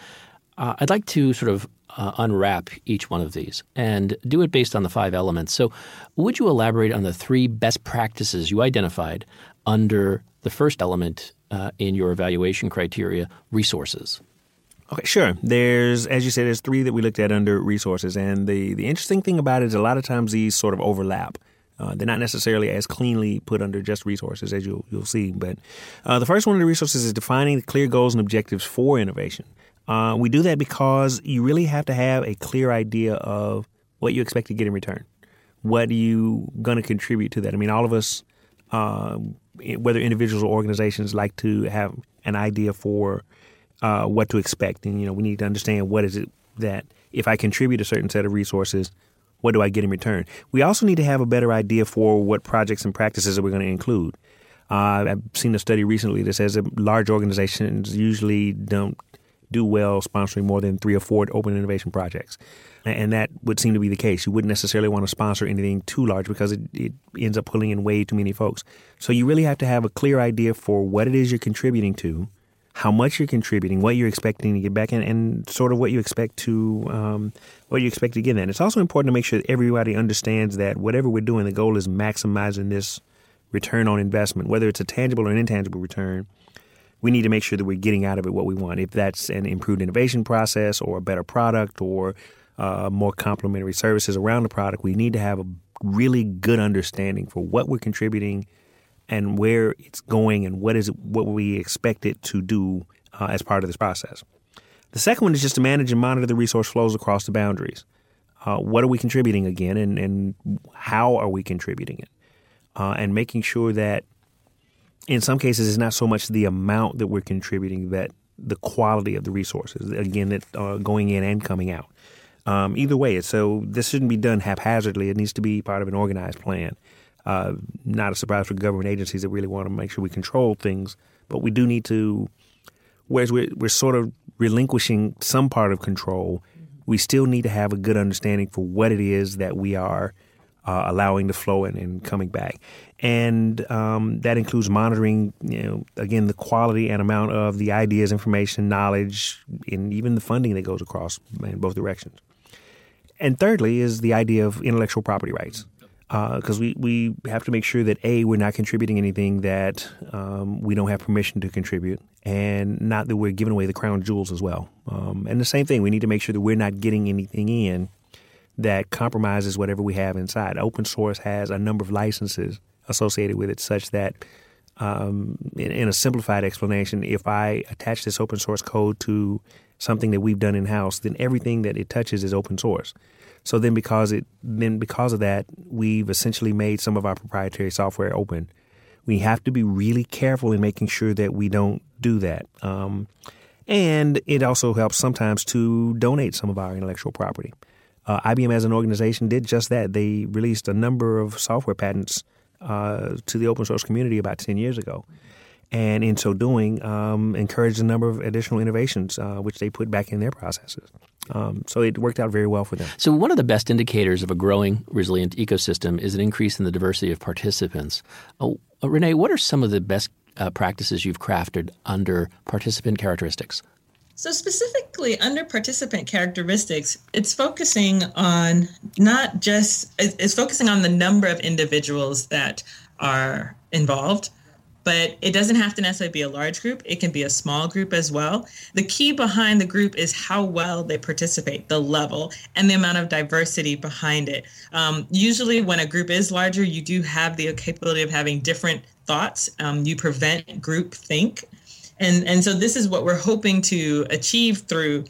Uh, I'd like to sort of uh, unwrap each one of these and do it based on the five elements. So, would you elaborate on the three best practices you identified under the first element uh, in your evaluation criteria resources? Okay, sure. There's, as you said, there's three that we looked at under resources, and the the interesting thing about it is a lot of times these sort of overlap. Uh, they're not necessarily as cleanly put under just resources as you'll you'll see. But uh, the first one of the resources is defining clear goals and objectives for innovation. Uh, we do that because you really have to have a clear idea of what you expect to get in return. What are you going to contribute to that? I mean, all of us, uh, whether individuals or organizations, like to have an idea for uh, what to expect, and you know, we need to understand what is it that if I contribute a certain set of resources, what do I get in return? We also need to have a better idea for what projects and practices that we're going to include. Uh, I've seen a study recently that says that large organizations usually don't do well sponsoring more than three or four open innovation projects. And that would seem to be the case. You wouldn't necessarily want to sponsor anything too large because it, it ends up pulling in way too many folks. So you really have to have a clear idea for what it is you're contributing to, how much you're contributing, what you're expecting to get back, and, and sort of what you expect to um, what you expect to get. And it's also important to make sure that everybody understands that whatever we're doing, the goal is maximizing this return on investment, whether it's a tangible or an intangible return. We need to make sure that we're getting out of it what we want. If that's an improved innovation process or a better product or uh, more complementary services around the product, we need to have a really good understanding for what we're contributing and where it's going and what is it, what we expect it to do uh, as part of this process. The second one is just to manage and monitor the resource flows across the boundaries. Uh, what are we contributing again, and, and how are we contributing it? Uh, and making sure that in some cases it's not so much the amount that we're contributing, but the quality of the resources, again, that are going in and coming out. Um, either way, so this shouldn't be done haphazardly. It needs to be part of an organized plan. Uh, not a surprise for government agencies that really want to make sure we control things, but we do need to. Whereas we're, we're sort of relinquishing some part of control, we still need to have a good understanding for what it is that we are uh, allowing to flow and, and coming back. And um, that includes monitoring, you know, again, the quality and amount of the ideas, information, knowledge, and even the funding that goes across in both directions. And thirdly is the idea of intellectual property rights because uh, we, we have to make sure that a we're not contributing anything that um, we don't have permission to contribute, and not that we're giving away the crown jewels as well. Um, and the same thing, we need to make sure that we're not getting anything in that compromises whatever we have inside. Open source has a number of licenses associated with it, such that um, in, in a simplified explanation, if I attach this open source code to something that we've done in house, then everything that it touches is open source. So then because it then because of that, we've essentially made some of our proprietary software open. We have to be really careful in making sure that we don't do that. Um, and it also helps sometimes to donate some of our intellectual property. Uh, IBM as an organization did just that. They released a number of software patents uh, to the open source community about 10 years ago. And in so doing, um, encouraged a number of additional innovations, uh, which they put back in their processes. Um, so it worked out very well for them. So one of the best indicators of a growing, resilient ecosystem is an increase in the diversity of participants. Uh, uh, Renee, what are some of the best uh, practices you've crafted under participant characteristics? So, specifically under participant characteristics, it's focusing on not just, it's focusing on the number of individuals that are involved, but it doesn't have to necessarily be a large group. It can be a small group as well. The key behind the group is how well they participate, the level, and the amount of diversity behind it. Um, usually, when a group is larger, you do have the capability of having different thoughts. Um, you prevent group think. And, and so, this is what we're hoping to achieve through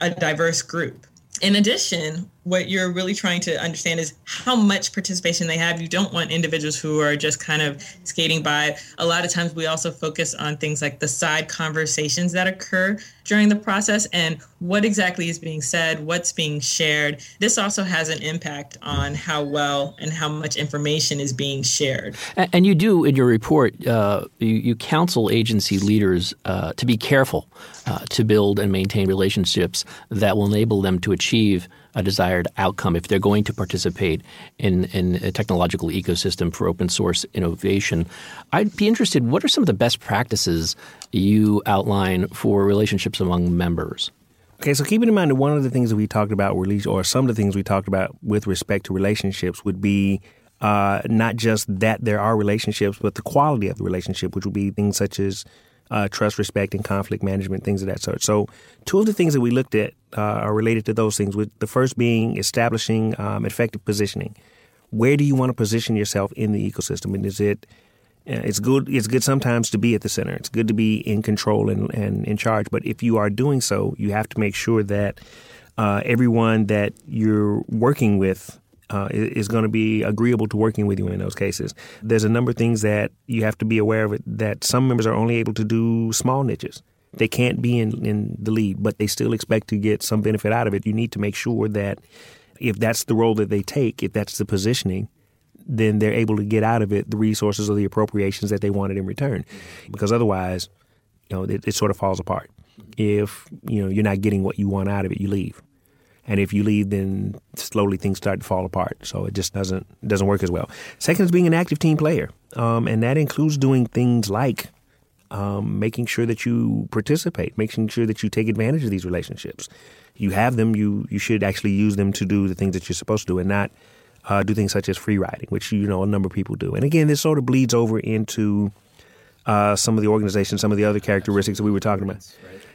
a diverse group. In addition, what you're really trying to understand is how much participation they have. You don't want individuals who are just kind of skating by. A lot of times we also focus on things like the side conversations that occur during the process and what exactly is being said, what's being shared. This also has an impact on how well and how much information is being shared. And, you do in your report, uh, you, you, counsel agency leaders uh, to be careful uh, to build and maintain relationships that will enable them to achieve a desired outcome if they're going to participate in, in a technological ecosystem for open source innovation. I'd be interested, what are some of the best practices you outline for relationships among members? Okay, so keeping in mind that one of the things that we talked about, or some of the things we talked about with respect to relationships, would be uh, not just that there are relationships, but the quality of the relationship, which would be things such as uh, trust, respect, and conflict management, things of that sort. So, two of the things that we looked at uh, are related to those things. With the first being establishing um, effective positioning. where do you want to position yourself in the ecosystem? And is it uh, it's good. It's good sometimes to be at the center. It's good to be in control and, and in charge. But if you are doing so, you have to make sure that uh, everyone that you're working with uh, is going to be agreeable to working with you in those cases. There's a number of things that you have to be aware of. That some members are only able to do small niches. They can't be in, in the lead, but they still expect to get some benefit out of it. You need to make sure that if that's the role that they take, if that's the positioning, then they're able to get out of it the resources or the appropriations that they wanted in return. Because otherwise, you know, it, it sort of falls apart. If you know you're not getting what you want out of it, you leave. And if you leave, then slowly things start to fall apart. So it just doesn't doesn't work as well. Second is being an active team player, um, and that includes doing things like um, making sure that you participate, making sure that you take advantage of these relationships. You have them, you you should actually use them to do the things that you're supposed to do, and not uh, do things such as free riding, which you know a number of people do. And again, this sort of bleeds over into uh, some of the organizations, some of the other characteristics that we were talking about.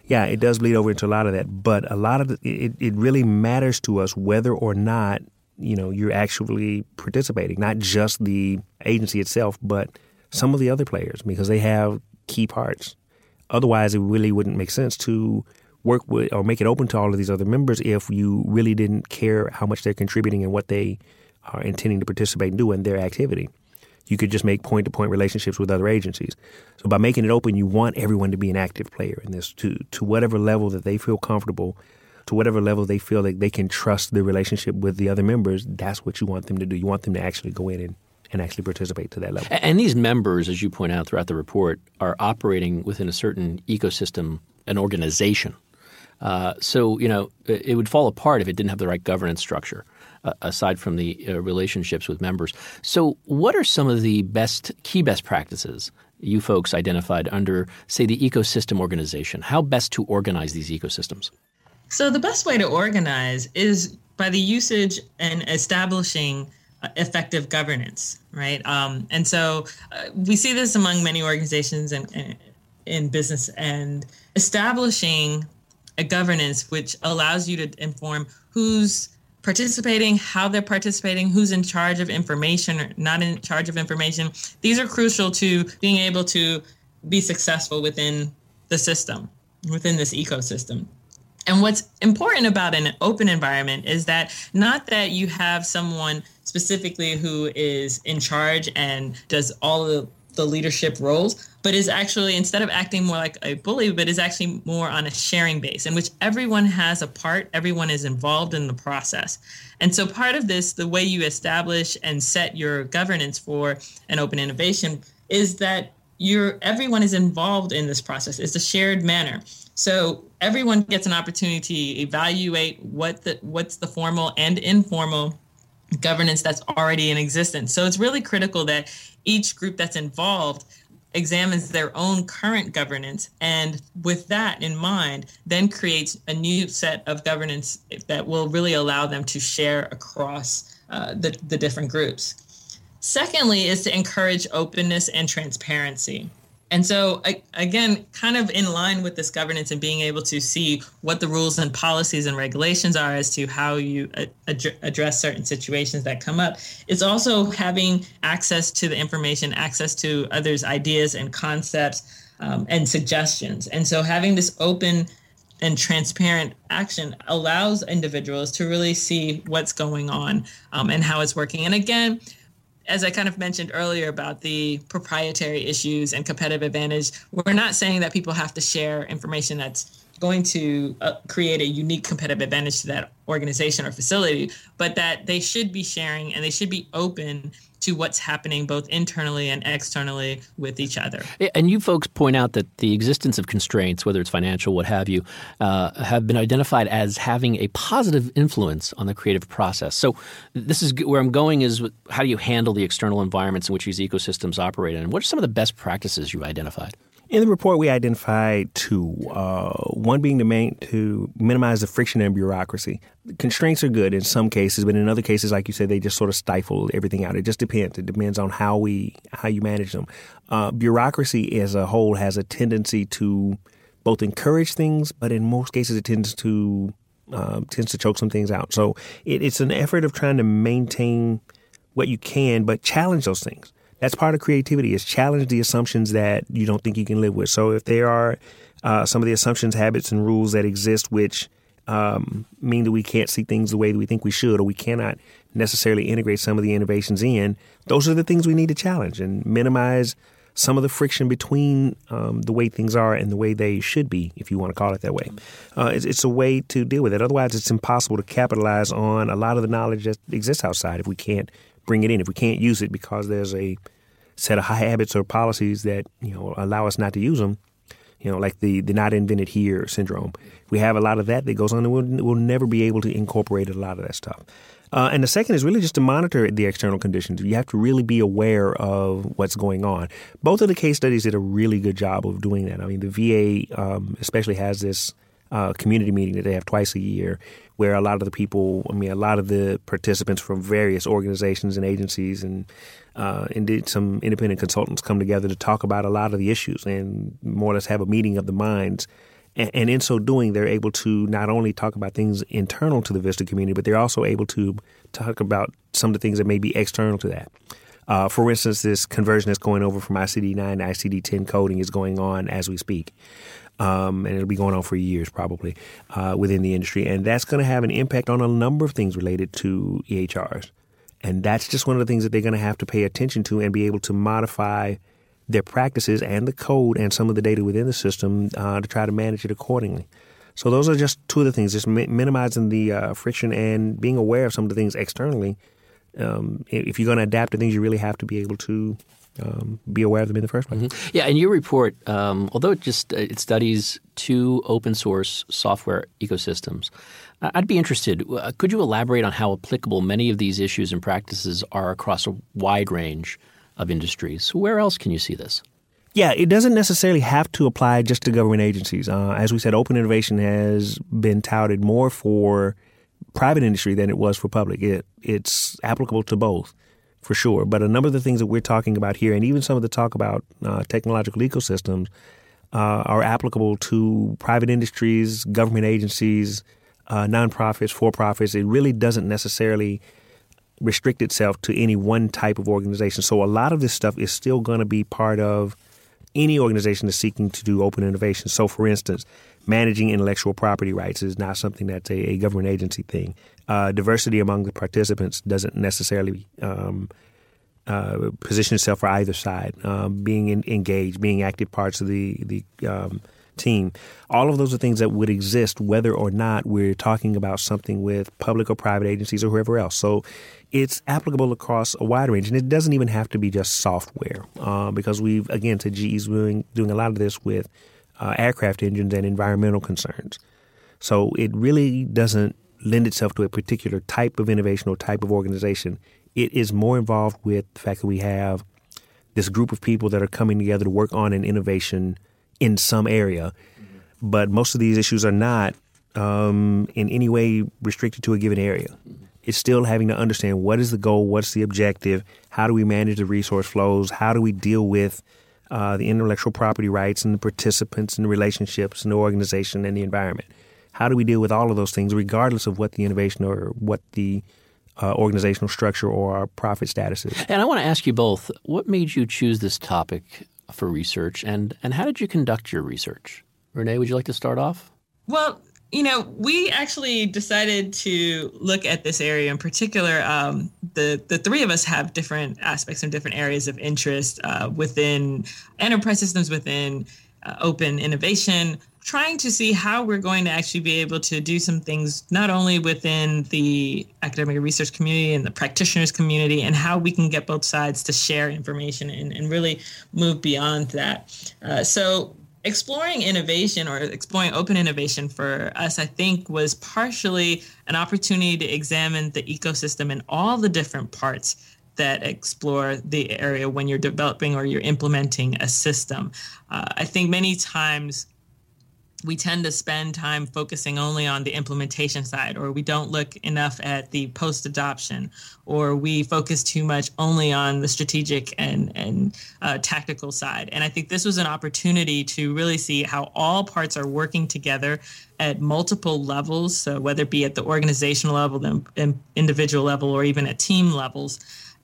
Yeah, it does bleed over into a lot of that, but a lot of the, it, it really matters to us whether or not you know you're actually participating, not just the agency itself, but some of the other players because they have key parts. Otherwise, it really wouldn't make sense to work with or make it open to all of these other members if you really didn't care how much they're contributing and what they are intending to participate and do in their activity. You could just make point to point relationships with other agencies. So by making it open, you want everyone to be an active player in this to to whatever level that they feel comfortable, to whatever level they feel like they can trust the relationship with the other members. That's what you want them to do. You want them to actually go in and and actually participate to that level. And these members, as you point out throughout the report, are operating within a certain ecosystem, an organization. Uh, so you know it would fall apart if it didn't have the right governance structure uh, aside from the uh, relationships with members. So, what are some of the best key best practices you folks identified under, say, the ecosystem organization? How best to organize these ecosystems? So, the best way to organize is by the usage and establishing uh, effective governance, right? Um, and so uh, we see this among many organizations and in business and establishing a governance which allows you to inform who's participating, how they're participating, who's in charge of information or not in charge of information. These are crucial to being able to be successful within the system, within this ecosystem. And what's important about an open environment is that not that you have someone specifically who is in charge and does all the the leadership roles, but is actually instead of acting more like a bully, but is actually more on a sharing base in which everyone has a part, everyone is involved in the process. And so part of this, the way you establish and set your governance for an open innovation is that you're everyone is involved in this process. It's a shared manner. So everyone gets an opportunity to evaluate what the what's the formal and informal governance that's already in existence. So it's really critical that each group that's involved examines their own current governance and with that in mind then creates a new set of governance that will really allow them to share across uh, the, the different groups secondly is to encourage openness and transparency and so, again, kind of in line with this governance and being able to see what the rules and policies and regulations are as to how you ad- address certain situations that come up, it's also having access to the information, access to others' ideas and concepts um, and suggestions. And so, having this open and transparent action allows individuals to really see what's going on um, and how it's working. And again, as I kind of mentioned earlier about the proprietary issues and competitive advantage, we're not saying that people have to share information that's going to uh, create a unique competitive advantage to that organization or facility, but that they should be sharing and they should be open to what's happening both internally and externally with each other. And you folks point out that the existence of constraints, whether it's financial, what have you, uh, have been identified as having a positive influence on the creative process. So this is where I'm going is how do you handle the external environments in which these ecosystems operate? And what are some of the best practices you've identified? In the report, we identified two. Uh, one being to, main, to minimize the friction and bureaucracy. Constraints are good in some cases, but in other cases, like you said, they just sort of stifle everything out. It just depends. It depends on how we how you manage them. Uh, bureaucracy as a whole has a tendency to both encourage things, but in most cases, it tends to uh, tends to choke some things out. So it, it's an effort of trying to maintain what you can, but challenge those things. That's part of creativity is challenge the assumptions that you don't think you can live with. So if there are uh, some of the assumptions, habits, and rules that exist which um, mean that we can't see things the way that we think we should, or we cannot necessarily integrate some of the innovations in, those are the things we need to challenge and minimize some of the friction between um, the way things are and the way they should be, if you want to call it that way. Uh, it's, it's, a way to deal with it. Otherwise, it's impossible to capitalize on a lot of the knowledge that exists outside if we can't bring it in, if we can't use it because there's a set of habits or policies that you know allow us not to use them you know, like the, the not invented here syndrome. We have a lot of that that goes on, and we'll, we'll never be able to incorporate a lot of that stuff. Uh, and the second is really just to monitor the external conditions. You have to really be aware of what's going on. Both of the case studies did a really good job of doing that. I mean, the VA um, especially has this uh, community meeting that they have twice a year where a lot of the people, I mean, a lot of the participants from various organizations and agencies and uh, indeed some independent consultants come together to talk about a lot of the issues and more or less have a meeting of the minds. And, and in so doing, they're able to not only talk about things internal to the Vista community, but they're also able to talk about some of the things that may be external to that. Uh, for instance, this conversion that's going over from ICD 9 to ICD 10 coding is going on as we speak. Um, and it'll be going on for years probably uh, within the industry. And that's going to have an impact on a number of things related to EHRs. And that's just one of the things that they're going to have to pay attention to and be able to modify their practices and the code and some of the data within the system uh, to try to manage it accordingly. So those are just two of the things, just mi- minimizing the uh, friction and being aware of some of the things externally. Um, if you're going to adapt to things, you really have to be able to um, be aware of them in the first place. Mm-hmm. Yeah, and your report, um, although it just uh, it studies two open source software ecosystems, I'd be interested. Uh, could you elaborate on how applicable many of these issues and practices are across a wide range of industries? Where else can you see this? Yeah, it doesn't necessarily have to apply just to government agencies. Uh, as we said, open innovation has been touted more for private industry than it was for public. It, it's applicable to both, for sure. But a number of the things that we're talking about here, and even some of the talk about uh, technological ecosystems, uh, are applicable to private industries, government agencies, uh, nonprofits, for profits. It really doesn't necessarily restrict itself to any one type of organization. So a lot of this stuff is still going to be part of any organization that's seeking to do open innovation. So, for instance, managing intellectual property rights is not something that's a, a government agency thing. Uh, diversity among the participants doesn't necessarily um, uh, position itself for either side. Um, being in, engaged, being active parts of the the um, team. All of those are things that would exist whether or not we're talking about something with public or private agencies or whoever else. So it's applicable across a wide range, and it doesn't even have to be just software uh, because we've again to GE's doing doing a lot of this with uh, aircraft engines and environmental concerns. So it really doesn't lend itself to a particular type of innovation or type of organization. It is more involved with the fact that we have this group of people that are coming together to work on an innovation in some area, mm-hmm. but most of these issues are not um, in any way restricted to a given area. Mm-hmm. It's still having to understand what is the goal, what's the objective, how do we manage the resource flows, how do we deal with uh, the intellectual property rights and the participants and the relationships and the organization and the environment. How do we deal with all of those things, regardless of what the innovation or what the uh, organizational structure or our profit status is? And I want to ask you both: What made you choose this topic for research, and and how did you conduct your research? Renee, would you like to start off? Well, you know, we actually decided to look at this area in particular. Um, the the three of us have different aspects and different areas of interest uh, within enterprise systems, within uh, open innovation, trying to see how we're going to actually be able to do some things not only within the academic research community and the practitioners community and how we can get both sides to share information and, and really move beyond that uh, so exploring innovation or exploring open innovation for us i think was partially an opportunity to examine the ecosystem and all the different parts that explore the area when you're developing or you're implementing a system. Uh, I think many times we tend to spend time focusing only on the implementation side, or we don't look enough at the post adoption, or we focus too much only on the strategic and, and uh, tactical side. And I think this was an opportunity to really see how all parts are working together at multiple levels. So, whether it be at the organizational level, the individual level, or even at team levels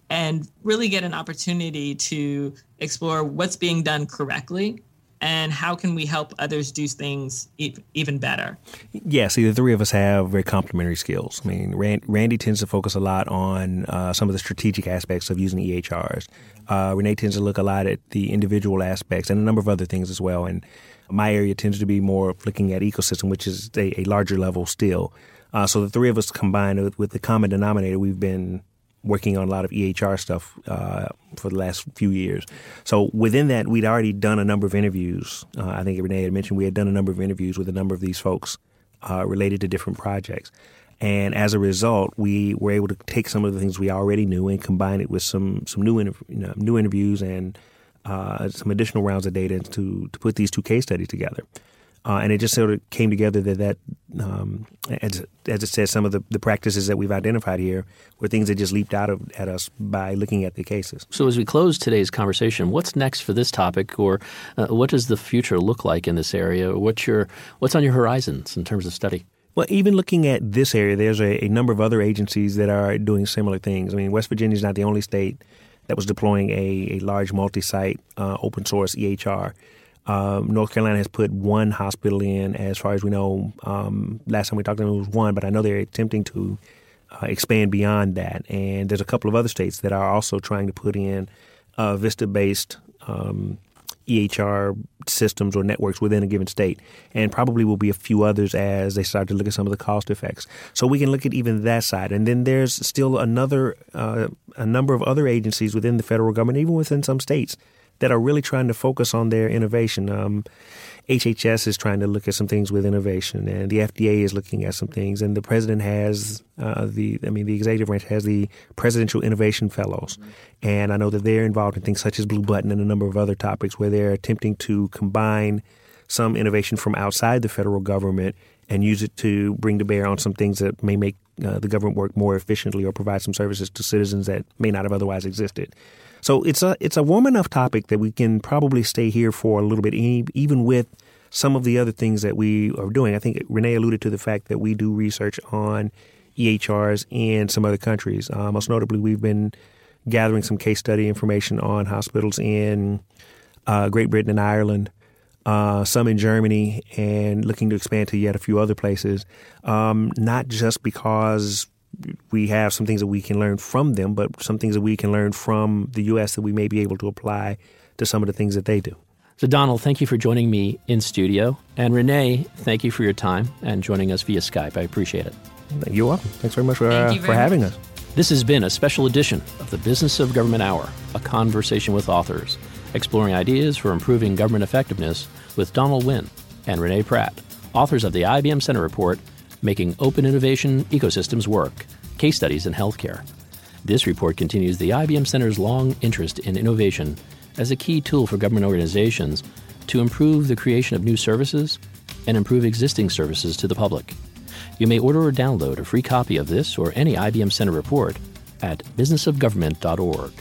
and really get an opportunity to explore what's being done correctly and how can we help others do things even better? Yeah, see, the three of us have very complementary skills. I mean, Rand, Randy tends to focus a lot on uh, some of the strategic aspects of using EHRs. Uh, Renee tends to look a lot at the individual aspects and a number of other things as well. And my area tends to be more looking at ecosystem, which is a, a larger level still. Uh, so the three of us combined with, with the common denominator, we've been working on a lot of EHR stuff uh, for the last few years. So within that, we'd already done a number of interviews. Uh, I think Renee had mentioned we had done a number of interviews with a number of these folks uh, related to different projects. And as a result, we were able to take some of the things we already knew and combine it with some some new you know, new interviews and uh, some additional rounds of data to to put these two case studies together. Uh, and it just sort of came together that that um, as, as it says, some of the, the practices that we've identified here were things that just leaped out of, at us by looking at the cases. So as we close today's conversation, what's next for this topic, or uh, what does the future look like in this area? What's your what's on your horizons in terms of study? Well, even looking at this area, there's a, a number of other agencies that are doing similar things. I mean, West Virginia is not the only state that was deploying a, a large multi-site uh, open source EHR. Um, North Carolina has put one hospital in, as far as we know. Um, last time we talked to them, it was one, but I know they're attempting to uh, expand beyond that. And there's a couple of other states that are also trying to put in uh, Vista based um, EHR systems or networks within a given state. And probably will be a few others as they start to look at some of the cost effects. So we can look at even that side. And then there's still another, uh, a number of other agencies within the federal government, even within some states that are really trying to focus on their innovation. Um, HHS is trying to look at some things with innovation, and the FDA is looking at some things, and the president has uh, the, I mean, the executive branch has the Presidential Innovation Fellows, and I know that they're involved in things such as Blue Button and a number of other topics where they're attempting to combine some innovation from outside the federal government and use it to bring to bear on some things that may make uh, the government work more efficiently or provide some services to citizens that may not have otherwise existed. So it's a it's a warm enough topic that we can probably stay here for a little bit, even with some of the other things that we are doing. I think Renee alluded to the fact that we do research on EHRs in some other countries. Uh, most notably, we've been gathering some case study information on hospitals in uh, Great Britain and Ireland, uh, some in Germany, and looking to expand to yet a few other places. Um, not just because we have some things that we can learn from them, but some things that we can learn from the U.S. that we may be able to apply to some of the things that they do. So, Donald, thank you for joining me in studio. And Renee, thank you for your time and joining us via Skype. I appreciate it. You're welcome. Thanks very much for, uh, very for having much. us. This has been a special edition of the Business of Government Hour, a conversation with authors, exploring ideas for improving government effectiveness with Donald Wynn and Renee Pratt, authors of the IBM Center Report Making Open Innovation Ecosystems Work Case Studies in Healthcare. This report continues the IBM Center's long interest in innovation as a key tool for government organizations to improve the creation of new services and improve existing services to the public. You may order or download a free copy of this or any IBM Center report at businessofgovernment.org.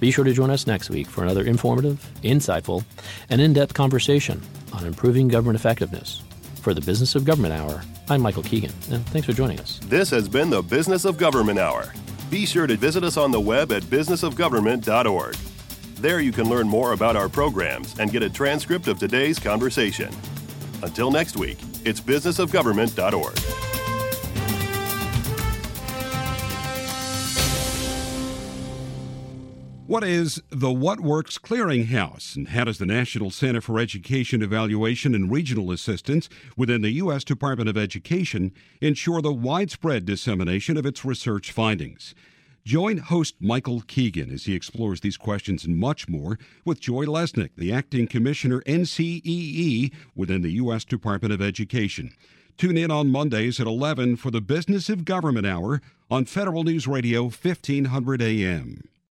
Be sure to join us next week for another informative, insightful, and in depth conversation on improving government effectiveness. For the Business of Government Hour, I'm Michael Keegan, and thanks for joining us. This has been the Business of Government Hour. Be sure to visit us on the web at businessofgovernment.org. There you can learn more about our programs and get a transcript of today's conversation. Until next week, it's businessofgovernment.org. What is the What Works Clearinghouse, and how does the National Center for Education Evaluation and Regional Assistance within the U.S. Department of Education ensure the widespread dissemination of its research findings? Join host Michael Keegan as he explores these questions and much more with Joy Lesnick, the acting commissioner NCEE within the U.S. Department of Education. Tune in on Mondays at 11 for the Business of Government Hour on Federal News Radio 1500 AM.